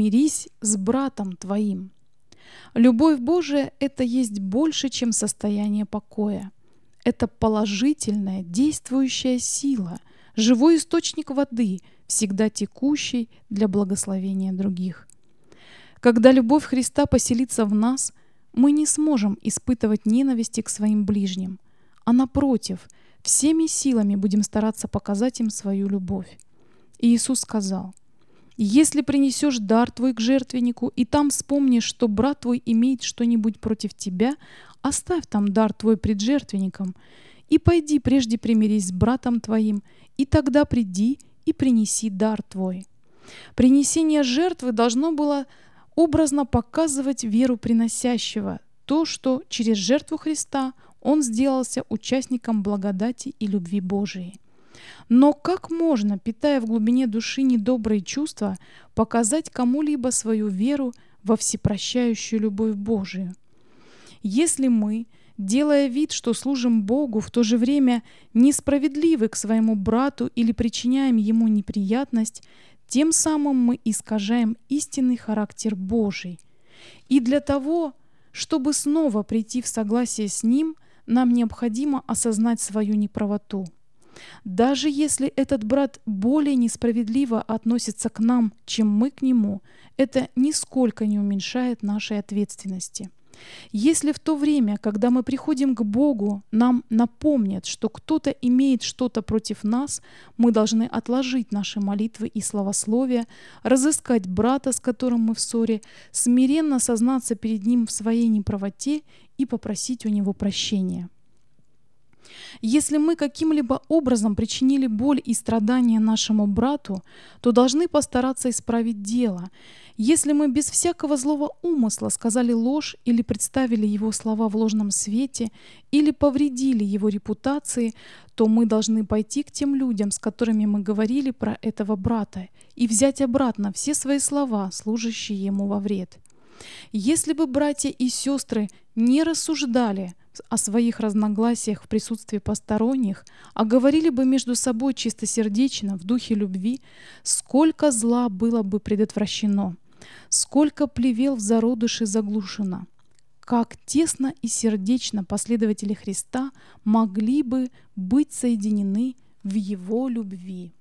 примирись с братом твоим. Любовь Божия – это есть больше, чем состояние покоя. Это положительная, действующая сила, живой источник воды, всегда текущий для благословения других. Когда любовь Христа поселится в нас, мы не сможем испытывать ненависти к своим ближним, а напротив, всеми силами будем стараться показать им свою любовь. И Иисус сказал, «Если принесешь дар твой к жертвеннику, и там вспомнишь, что брат твой имеет что-нибудь против тебя, оставь там дар твой пред жертвенником, и пойди прежде примирись с братом твоим, и тогда приди и принеси дар твой». Принесение жертвы должно было образно показывать веру приносящего, то, что через жертву Христа он сделался участником благодати и любви Божией. Но как можно, питая в глубине души недобрые чувства, показать кому-либо свою веру во всепрощающую любовь Божию? Если мы, делая вид, что служим Богу, в то же время несправедливы к своему брату или причиняем ему неприятность, тем самым мы искажаем истинный характер Божий. И для того, чтобы снова прийти в согласие с Ним, нам необходимо осознать свою неправоту. Даже если этот брат более несправедливо относится к нам, чем мы к нему, это нисколько не уменьшает нашей ответственности – если в то время, когда мы приходим к Богу, нам напомнят, что кто-то имеет что-то против нас, мы должны отложить наши молитвы и словословия, разыскать брата, с которым мы в ссоре, смиренно сознаться перед ним в своей неправоте и попросить у него прощения. Если мы каким-либо образом причинили боль и страдания нашему брату, то должны постараться исправить дело если мы без всякого злого умысла сказали ложь или представили его слова в ложном свете, или повредили его репутации, то мы должны пойти к тем людям, с которыми мы говорили про этого брата, и взять обратно все свои слова, служащие ему во вред. Если бы братья и сестры не рассуждали о своих разногласиях в присутствии посторонних, а говорили бы между собой чистосердечно, в духе любви, сколько зла было бы предотвращено – сколько плевел в зародыше заглушено. Как тесно и сердечно последователи Христа могли бы быть соединены в Его любви.